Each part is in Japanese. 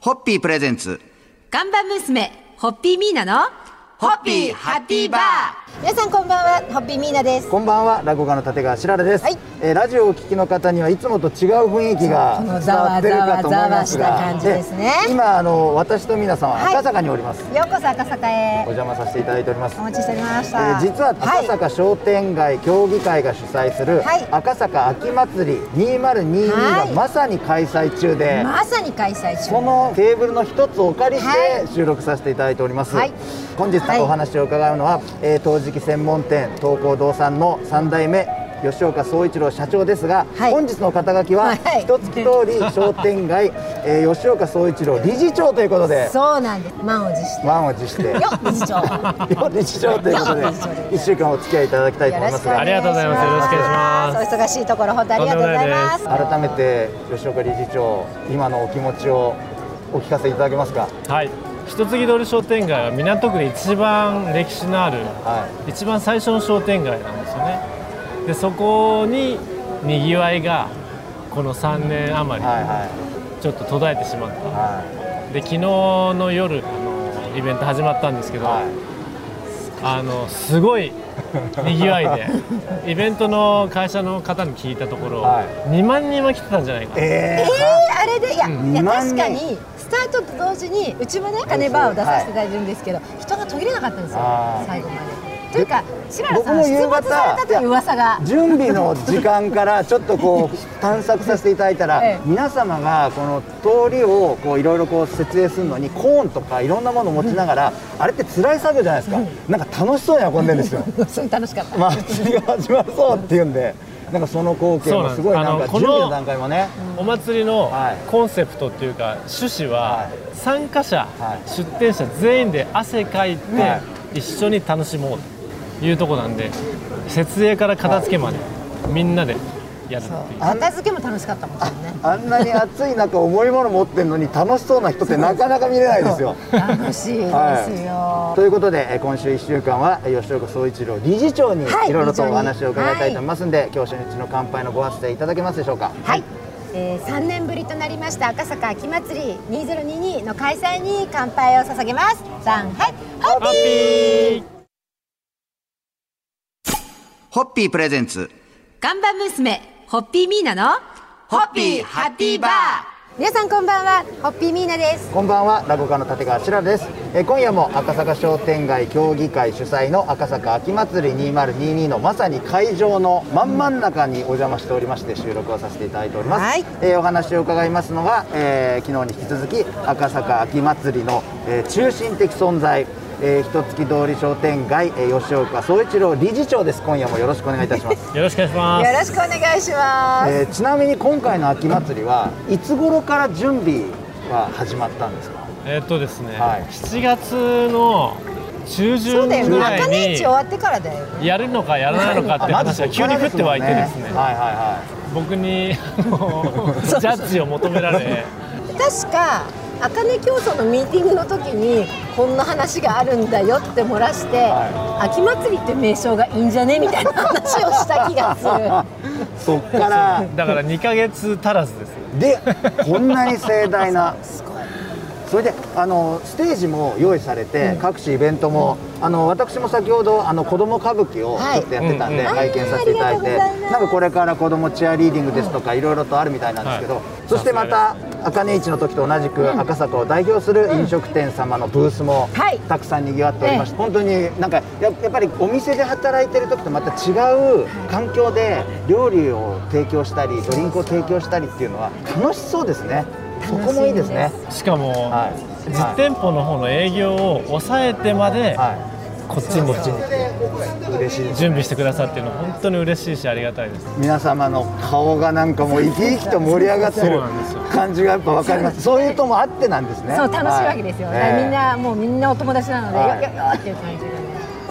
ホッピープレゼンツ。看板娘、ホッピーミーナの、ホッピーハッピーバー。皆さんこんばんは、ホッピーミーナです。こんばんは、落語家の立川しららです、はい。えーラジオをお聞きの方にはいつもと違う雰囲気がこの伝わってるかと思いますがざわざわした感じですね。で今あの私と皆さんははい。赤坂におります、ようこそ赤坂へ。お。邪魔させていただいております。お待ちしておりましえた。ー実は赤坂商店街協議会が主催するはい。赤坂秋祭り2022がはい。まさに開催中で、まさに開催中。そのテーブルの一つをお借りしはて収録させていただいております、はい。本日はいお話を伺うのは、えー陶磁器専門店東光堂さんの3代目吉岡総一郎社長ですが、はい。本日の肩書きは、はい。一月通り商店街、えー吉岡総一郎理事長ということで。そうなんです。満を持して。満を持して。よ、理事長。よ理事長ということでよ理事長で1週間お付き合いいただきたいと思いますが。ありがとうございます。よろしくお願いします。お忙しいところ本当ありがとうございます。改めて吉岡理事長今のお気持ちをお聞かせいただけますか？はい一月通り商店街は港区で一番歴史のあるは一番最初の商店街なんですよね。でそこににぎわいがこの3年余りいはい。はちょっと途絶えてしまっいた。はで昨日の夜あのイベント始まったんですけど、いはい。あのすごいにぎわいで イベントの会社の方に聞いたところ、は2万人は来てたんじゃないかな、ええー、あれでいや,、いや2万人。確かにスタートと同時にうちもね金バーを出させていただいてるんですけど、人が途切れなかったんですよ最後まで。というか白良さん出没されたという噂が。ー。準備の時間からちょっとこう探索させていただいたら、ええ。皆様がこの通りをこういろいろこう設営するのにコーンとかいろんなものを持ちながら、あれって辛い作業じゃないですか、なんか楽しそうに運んでるんですよ。すごい楽しかった。祭りが始まるそうっていうんでなんかその光景もすごいなんかのこの準備の段階もね。お祭りのはい。コンセプトっていうか趣旨ははい。参加者、はい。出店者全員で汗かいては一緒に楽しもうというところなんで設営から片付けまでみんなでやるっていう。片付けも楽しかったもんね。あんなに暑い中重いもの持ってるのに楽しそうな人ってなかなか見れないですよ。楽しいですよ。ということでえー今週1週間はえー吉岡総一郎理事長にはいいろいろとお話を伺いたいと思いますんで、今日初日の乾杯のご発声いただけますでしょうか？はい、えー、3年ぶりとなりました赤坂秋祭り2022の開催に乾杯を捧げます。さんはい。ホッピー。ホッピー。プレゼンツ。看板娘、ホッピーミーナの、ホッピーハッピーバー。皆さんこんばんはホッピーミーナです。こんばんは落語家の立川しららです、えー今夜も赤坂商店街協議会主催の赤坂秋祭り2022のまさに会場の真ん真ん中にお邪魔しておりまして収録をさせていただいております、はい。えーお話を伺いますのが、えー昨日に引き続き赤坂秋祭りの、えー中心的存在えー、一月通り商店街、えー吉岡総一郎理事長です。今夜もよろしくお願いいたします。よろしくお願いします。よろしくお願いします、えーちなみに今回の秋祭りはいつ頃から準備は始まったんですか？えーっとですね、はい。7月の中そうだよね。旬ぐらい赤値市に終わってからだよね。やるのかやらないのかって話が急に降って湧いてですね。はいはいは僕にあの ジャッジを求められ。確か赤値競争のミーティングの時にこんな話があるんだよって漏らして、は秋祭りって名称がいいんじゃねみたいな話をした気がする。い そっから。だから2ヶ月足らずですでこんなに盛大な。それであのステージも用意されて、各種イベントも、あの私も先ほどあの子供歌舞伎をはい。ちょっとやってたんで、うん。うん拝見させていただいて、あーありがとうございます。なんかこれから子供チアリーディングですとか、いろいろとあるみたいなんですけど、はい。そしてまた茜市の時と同じく赤坂を代表する飲食店様のブースもはい。たくさんにぎわっておりまして、本当になんかややっぱりお店で働いてる時とまた違う環境で料理を提供したりドリンクを提供したりっていうのは楽しそうですね。そこもいいですね。しかも、はい。実店舗の方の営業を抑えてまで、はこっちにい嬉しいです準備してくださっていうのは本当に嬉しいしありがたいです。皆様の顔がなんかもう生き生きと盛り上がってるそうなんですよ。感じがやっぱ分かります。そういうともあってなんですね。そう楽しいわけですよ、はい。みんなもうみんなお友達なので、はい。よよよっていう感じが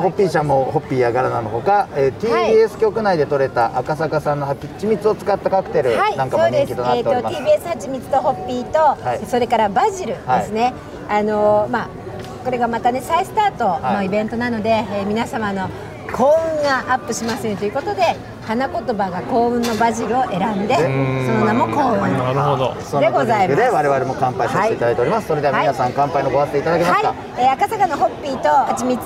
ホッピーちゃんもホッピーやガラナのほか、えーはい TBS 局内で採れた赤坂産の蜂蜜を使ったカクテルはい、なんかも人気となっております、そうです。えっ、と TBS はちみつとホッピーと、はい。それからバジルですね。あのまあこれがまたね再スタートのイベントなので、えー皆様の幸運がアップしますよということで花言葉が幸運のバジルを選んでそうん。の名も幸運。なるほど。そのドリンクで我々も乾杯させてい。ただいております、それでは皆さん乾杯のご発声いただけますか、はい、えー赤坂のホッピーと蜂蜜、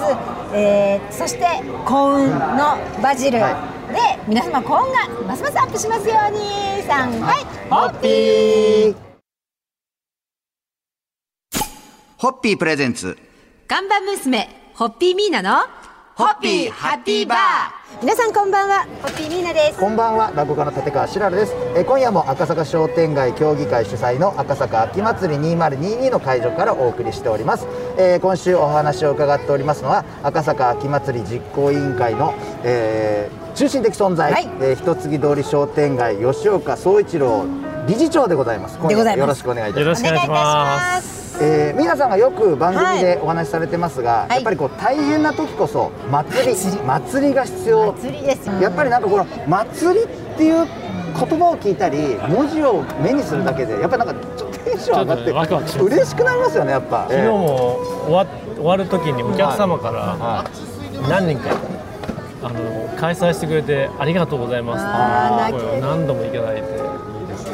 えーそして幸運のバジル、はで皆様幸運がますますアップしますようにさん。はい。ホッピー。ホッピープレゼンツ看板娘、ホッピーミーナのホッピーハッピーバー。皆さんこんばんはホッピーミーナです。こんばんは落語家の立川しらるです、えー今夜も赤坂商店街協議会主催の赤坂秋祭り2022の会場からお送りしております、えー今週お話を伺っておりますのは赤坂秋祭り実行委員会の、えー中心的存在、はい。えー一継通り商店街吉岡総一郎理事長でございます。今夜でございます。よろしくお願いいたします。よろしくお願いしますえー、皆さんがよく番組でお話しされてますが、はい。やっぱりこう大変な時こそ祭り祭り。祭りが必要。祭りですよやっぱりなんかこの祭りっていう言葉を聞いたり文字を目にするだけでやっぱりなんかちょっとテンション上がってねワクワクし嬉しくなりますよねやっぱ。昨日も終わ終わる時にお客様からは何人かあの開催してくれてありがとうございますっていう声を何度もいただいて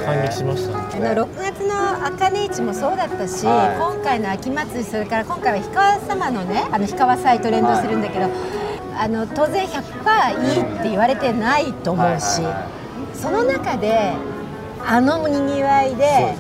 感激しました。あの6月の茜市もそうだったし、はい。今回の秋祭りそれから今回は氷川様のねあの氷川祭と連動するんだけど、あの当然100%いいって言われてないと思うし、その中であのにぎわいで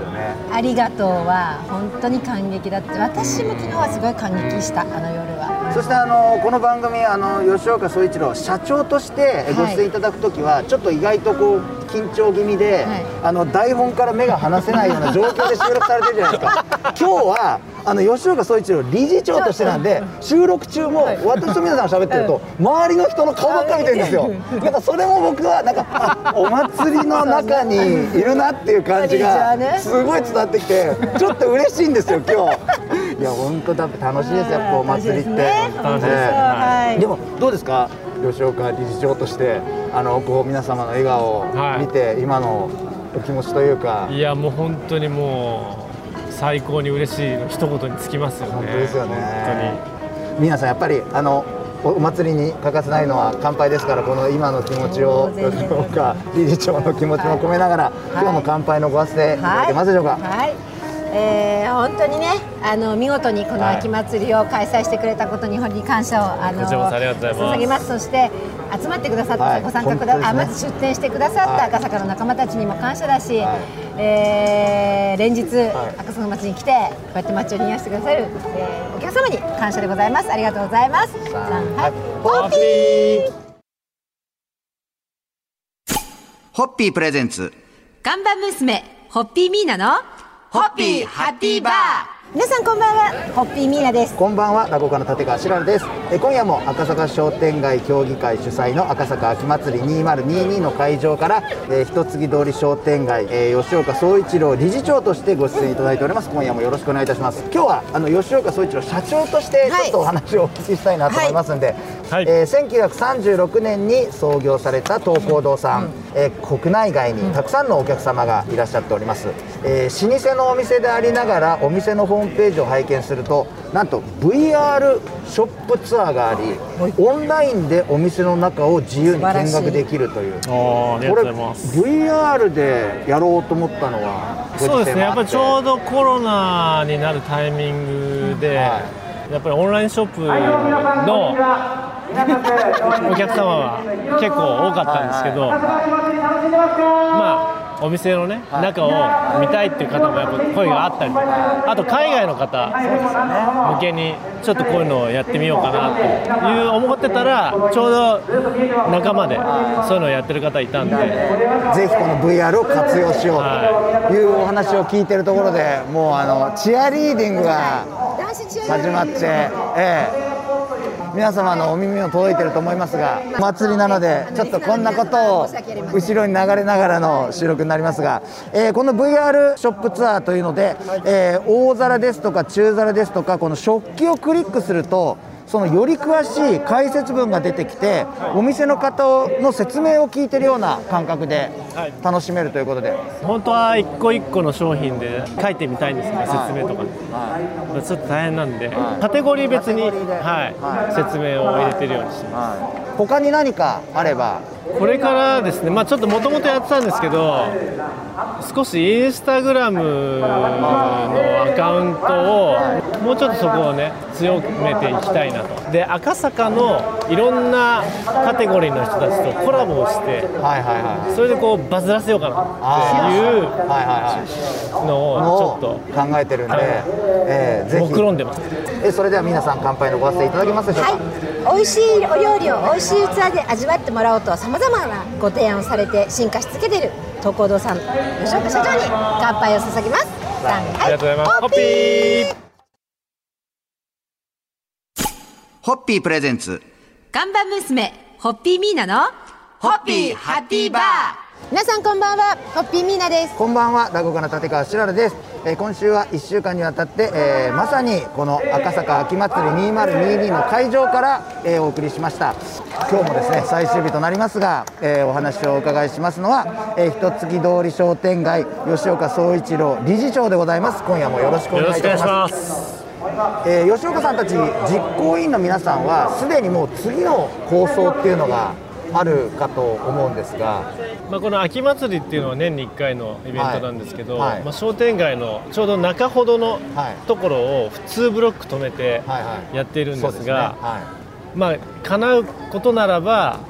ありがとうは本当に感激だって私も昨日はすごい感激したあの夜は。そしてあのこの番組あの吉岡総一郎社長としてご出演いただくときは、ちょっと意外とこう緊張気味で、はい。あの台本から目が離せないような状況で収録されてるじゃないですか。今日はあの吉岡総一郎理事長としてなんで収録中も私と皆さんが喋ってると周りの人の顔ばっかり見てるんですよ。なんかそれも僕はなんかあお祭りの中にいるなっていう感じがすごい伝わってきてちょっと嬉しいんですよ今日。いや本当だって楽しいですよやっぱお祭りって。楽しいですでもどうですか？吉岡理事長としてあのこう皆様の笑顔を見て、今のお気持ちというか。いやもう本当にもう最高に嬉しいの一言につきますよね。本当ですよね。本皆さんやっぱりあのおお祭りに欠かせないのは乾杯ですからこの今の気持ちを吉岡 理事長の気持ちも込めながら、今日の乾杯のご発声い。ただけますでしょうか、はい、えー本当にねあの見事にこのはい。秋祭りを開催してくれたことに日本に感謝をあの捧げます。そして集まってくださった、はい。ご参加くだ、ね。あまず出店してくださったはい。赤坂の仲間たちにも感謝だし、はい。えー連日、はい。赤坂町に来てこうやって街を賑わしてくださる、えーお客様に感謝でございます。ありがとうございます。はい。ホッピー。ホッピープレゼンツ。看板娘、ホッピーミーナのホッピーハッピーバー。皆さんこんばんは。ホッピーミーナです。こんばんは。落語家の立川しらるです。え今夜も赤坂商店街協議会主催の赤坂秋祭り2022の会場から、えー、一継通り商店街、えー吉岡総一郎理事長としてご出演いただいております。今夜もよろしくお願いいたします。今日はあの吉岡総一郎社長としてはいちょっとお話をお聞きしたいなと思いますんで、はいえー1936年に創業された東光堂さん、えー国内外にたくさんのお客様がいらっしゃっております、えー老舗のお店でありながらお店のホームページを拝見するとなんと VR ショップツアーがありオンラインでお見の中を自由に見学できるという。ことれ VR でやろうと思ったのはごそうですね。やっぱりちょうどどコロナになるタイミングで、はやっぱりオンラインショップのお客様は結構多かったんですけど、まあお店のね、中を見たいっていう方もやっぱ声があったりとかあと海外の方向けにちょっとこういうのをやってみようかなという思ってたらちょうど仲間でそういうのをやってる方いたんで。ぜひこの VR を活用しようというお話を聞いてるところでもうあのチアリーディングが始まって、ええ皆様のお耳も届いてると思いますがお祭りなのでちょっとこんなことを後ろに流れながらの収録になりますが、えーこの VR ショップツアーというので、えー大皿ですとか中皿ですとかこの食器をクリックするとそのより詳しい解説文が出てきてお店の方の説明を聞いてるような感覚ではい。楽しめるということで、本当は一個一個の商品で書いてみたいんですけど説明とか。はちょっと大変なんで、はい。カテゴリー別に、はい。はい。説明を入れてるようにしてます。いはい、他に何かあればこれからですね、まあ、ちょっともともとやってたんですけど少しインスタグラムのアカウントをもうちょっとそこをね強めていきたいなと。で赤坂のいろんなカテゴリーの人たちとコラボをしてはいはいはいそれでこうバズらせようかなっていうはいはいはい。ののををちょっ考えてるんで、えーとぜひ。目論んでます。えそれでは皆さん乾杯のご発声いただけますでしょうか、はい、美味しいお料理を美味しい器で味わってもらおうとさまざまなご提案をされて進化し続けている東光堂さん吉岡社長に乾杯を捧げます。さんありがとうございます。ホッピー。ホッピープレゼンツ。看板娘、ホッピーミーナのホッピーハッピーバー皆さんこんばんはホッピーミーナです。こんばんは落語家の立川しららです、えー今週は1週間にわたって、えーまさにこの赤坂秋祭り2022の会場から、えーお送りしました。今日もですね最終日となりますが、えーお話をお伺いしますのは、えー、一月通り商店街吉岡総一郎理事長でございます。今夜もよろしくお願いいたします。ますえー吉岡さんたち実行委員の皆さんはすでにもう次の構想っていうのがあるかと思うんですがまあ、この秋祭りっていうのは年に1回のイベントなんですけど、はいはいまあ、商店街のちょうど中ほどのはいところを普通ブロック止めてはいはいやっているんですが、はいまあ叶うことならば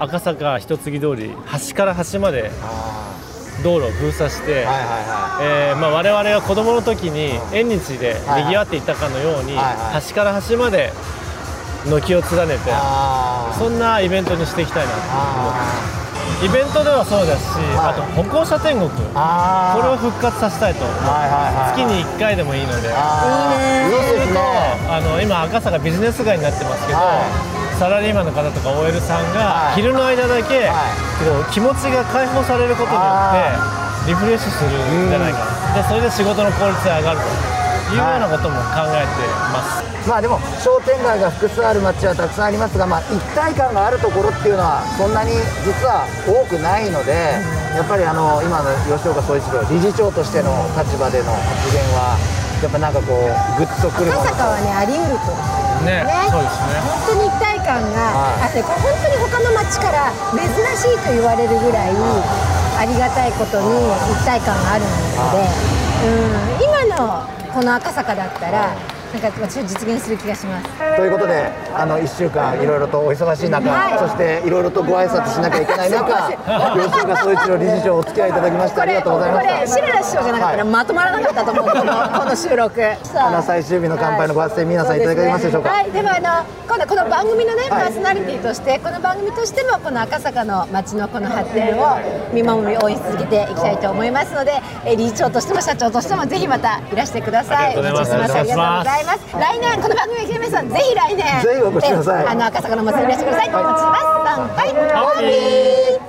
赤坂一ツ木通り端から端まであ道路を封鎖して、ーはいはいはえーまあ、我々が子どもの時に縁日ではいにぎわっていたかのように、はいはい端から端まで軒を連ねて、そんなイベントにしていきたいなと思ってあイベントではそうだし、はい。あと歩行者天国。これを復活させたいと。はいはいはい月に1回でもいいので。あー。いいですとねあの今赤坂ビジネス街になってますけど、はサラリーマンの方とか OL さんはい。が昼の間だけ、はい。こう気持ちが解放されることによってリフレッシュするんじゃないかな。でそれで仕事の効率が上がるとい。うようなことも考えてます、まあでも商店街が複数ある街はたくさんありますが、まあ、一体感があるところっていうのはそんなに実は多くないのでやっぱりあの今の吉岡総一郎理事長としての立場での発言はやっぱなんかこうグッとくるもの赤坂はねあり得ると。ね。ね。そうですね。本当に一体感があって、これ本当に他の町から珍しいと言われるぐらいありがたいことに一体感があるので、うん、今のこの赤坂だったらなんか私は実現する気がします。ということであの1週間いろいろとお忙しい中、はい。そしていろいろとご挨拶しなきゃいけない中吉岡総一郎理事長お付き合いいただきましてありがとうございました。これ白田師匠じゃなかったらはい。まとまらなかったと思う、このこの収録。あの最終日の乾杯のご発声皆さんいただけますでしょうか？はい、でもあの今度この番組のね、はい。パーソナリティとしてこの番組としてもこの赤坂の街のこの発展を見守り応援し続けていきたいと思いますので、えー理事長としても社長としてもぜひまたいらしてください。ありがとうございます。ありがとうございます。来年この番組を聞いて皆さんぜひ来年ぜひお越しくださいえーあの赤坂のお祭りいらしてください。お待ちしてます。さんはい。ハッピー